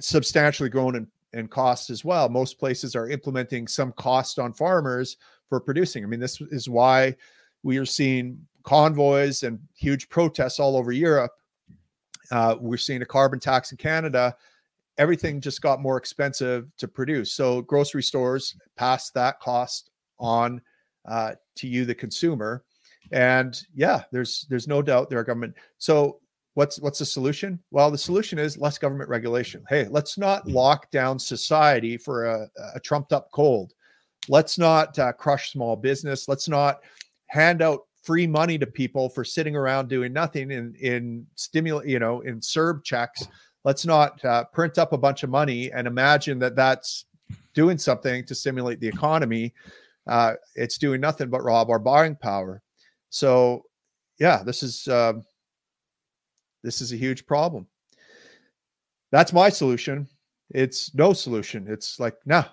substantially grown in, in cost as well. Most places are implementing some cost on farmers for producing. I mean, this is why we are seeing convoys and huge protests all over Europe. Uh, we're seeing a carbon tax in Canada. Everything just got more expensive to produce. So grocery stores pass that cost on uh, to you, the consumer. And yeah, there's there's no doubt there are government. So what's what's the solution? Well, the solution is less government regulation. Hey, let's not lock down society for a, a trumped up cold. Let's not uh, crush small business. Let's not hand out free money to people for sitting around doing nothing in in stimulate, you know, in CERB checks. Let's not uh, print up a bunch of money and imagine that that's doing something to stimulate the economy. Uh, it's doing nothing but rob our buying power. So, yeah, this is uh, this is a huge problem. That's my solution. It's no solution. It's like, nah,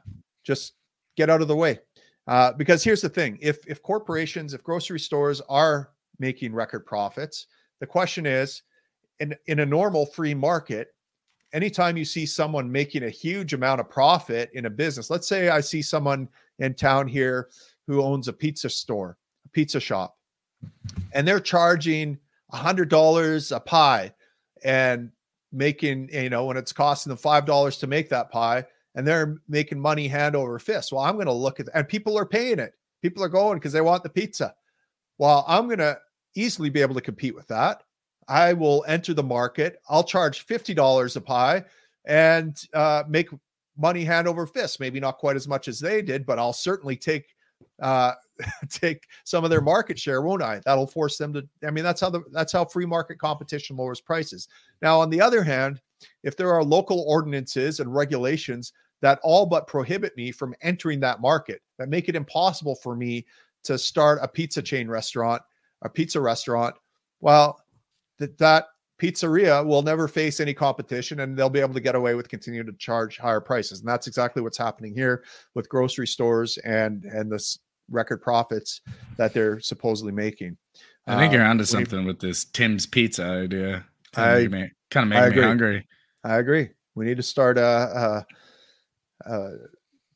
just get out of the way. Uh, because here's the thing: if if corporations, if grocery stores are making record profits, the question is, in in a normal free market, anytime you see someone making a huge amount of profit in a business, let's say I see someone in town here who owns a pizza store, a pizza shop, and they're charging a hundred dollars a pie and making, you know, when it's costing them five dollars to make that pie, and they're making money hand over fist. Well, I'm going to look at and people are paying it. People are going because they want the pizza. Well, I'm going to easily be able to compete with that. I will enter the market. I'll charge $50 a pie and uh, make money hand over fist. Maybe not quite as much as they did, but I'll certainly take uh, <laughs> take some of their market share, won't I? That'll force them to. I mean, that's how the that's how free market competition lowers prices. Now, on the other hand, if there are local ordinances and regulations that all but prohibit me from entering that market, that make it impossible for me to start a pizza chain restaurant, a pizza restaurant, well, that that pizzeria will never face any competition and they'll be able to get away with continuing to charge higher prices. And that's exactly what's happening here with grocery stores and and this record profits that they're supposedly making. I think Uh, you're onto what do you- something with this Tim's Pizza idea. I- kind of I make me agree. hungry. I agree. We need to start a, a, a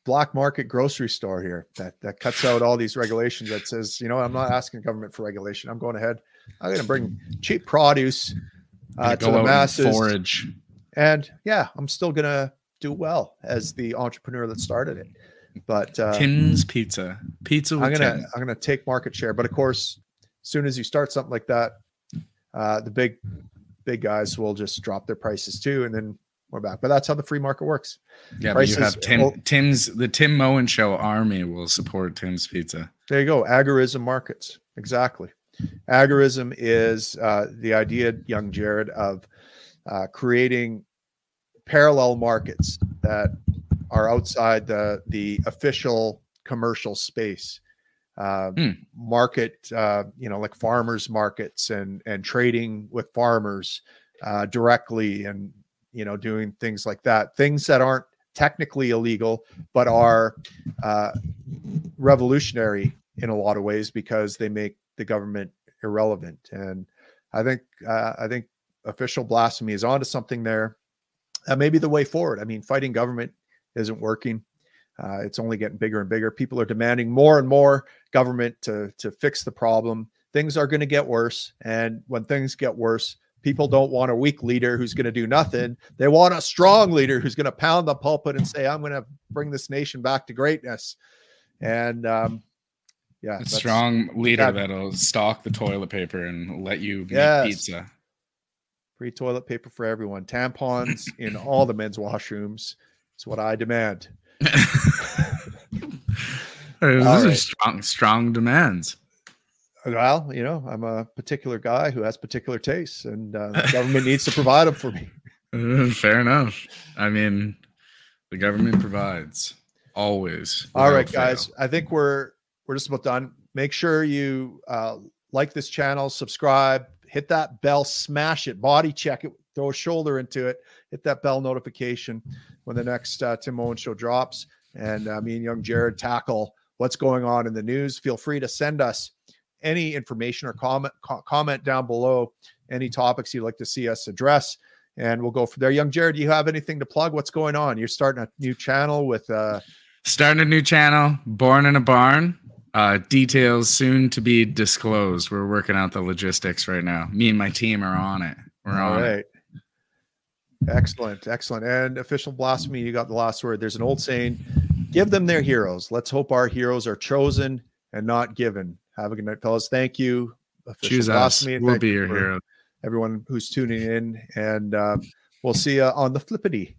black market grocery store here that that cuts out all these regulations. That says, you know, I'm not asking government for regulation. I'm going ahead. I'm going to bring cheap produce uh, to the out and masses, Forage. and yeah, I'm still going to do well as the entrepreneur that started it. But uh, Tim's Pizza. Pizza I'm gonna Tim. I'm gonna take market share. But of course, as soon as you start something like that, uh, the big big guys will just drop their prices too, and then we're back. But that's how the free market works. Yeah, but you have Tim. Tim's the Tim Moen Show Army will support Tim's Pizza. There you go. Agorism markets. Exactly. Agorism is uh, the idea, young Jared, of uh, creating parallel markets that are outside the the official commercial space. Uh, Hmm. Market, uh, you know, like farmers markets and and trading with farmers uh, directly, and you know, doing things like that. Things that aren't technically illegal, but are uh, revolutionary in a lot of ways because they make the government irrelevant. And I think uh, I think official blasphemy is onto something there. That may be the way forward. I mean, fighting government isn't working. Uh, it's only getting bigger and bigger. People are demanding more and more government to to fix the problem. Things are going to get worse, and when things get worse, people don't want a weak leader who's going to do nothing. They want a strong leader who's going to pound the pulpit and say, "I'm going to bring this nation back to greatness." And um, yeah, A strong leader that- that'll stock the toilet paper and let you make Yes. pizza. free toilet paper for everyone, tampons in all the men's washrooms. Is what I demand. <laughs> Those All are right. strong, strong demands. Well, you know, I'm a particular guy who has particular tastes, and uh, the government needs to provide them for me. Uh, <laughs> Fair enough. I mean, the government provides always. All right, fail. guys. I think we're we're just about done. Make sure you uh, like this channel, subscribe, hit that bell, smash it, body check it, throw a shoulder into it, hit that bell notification when the next uh, Tim Moen show drops, and uh, me and young Jared tackle what's going on in the news. Feel free to send us any information or comment co- comment down below any topics you'd like to see us address. And we'll go from there. Young Jared, do you have anything to plug? What's going on? You're starting a new channel with uh, Starting a new channel, Born in a Barn. Uh, details soon to be disclosed. We're working out the logistics right now. Me and my team are on it. We're All on it. Excellent, excellent. And official blasphemy, you got the last word. There's an old saying, give them their heroes. Let's hope our heroes are chosen and not given. Have a good night, fellas. Thank you. Official Choose us. Blasphemy, and We'll thank be you your hero. Everyone who's tuning in, and uh, we'll see you on the flippity.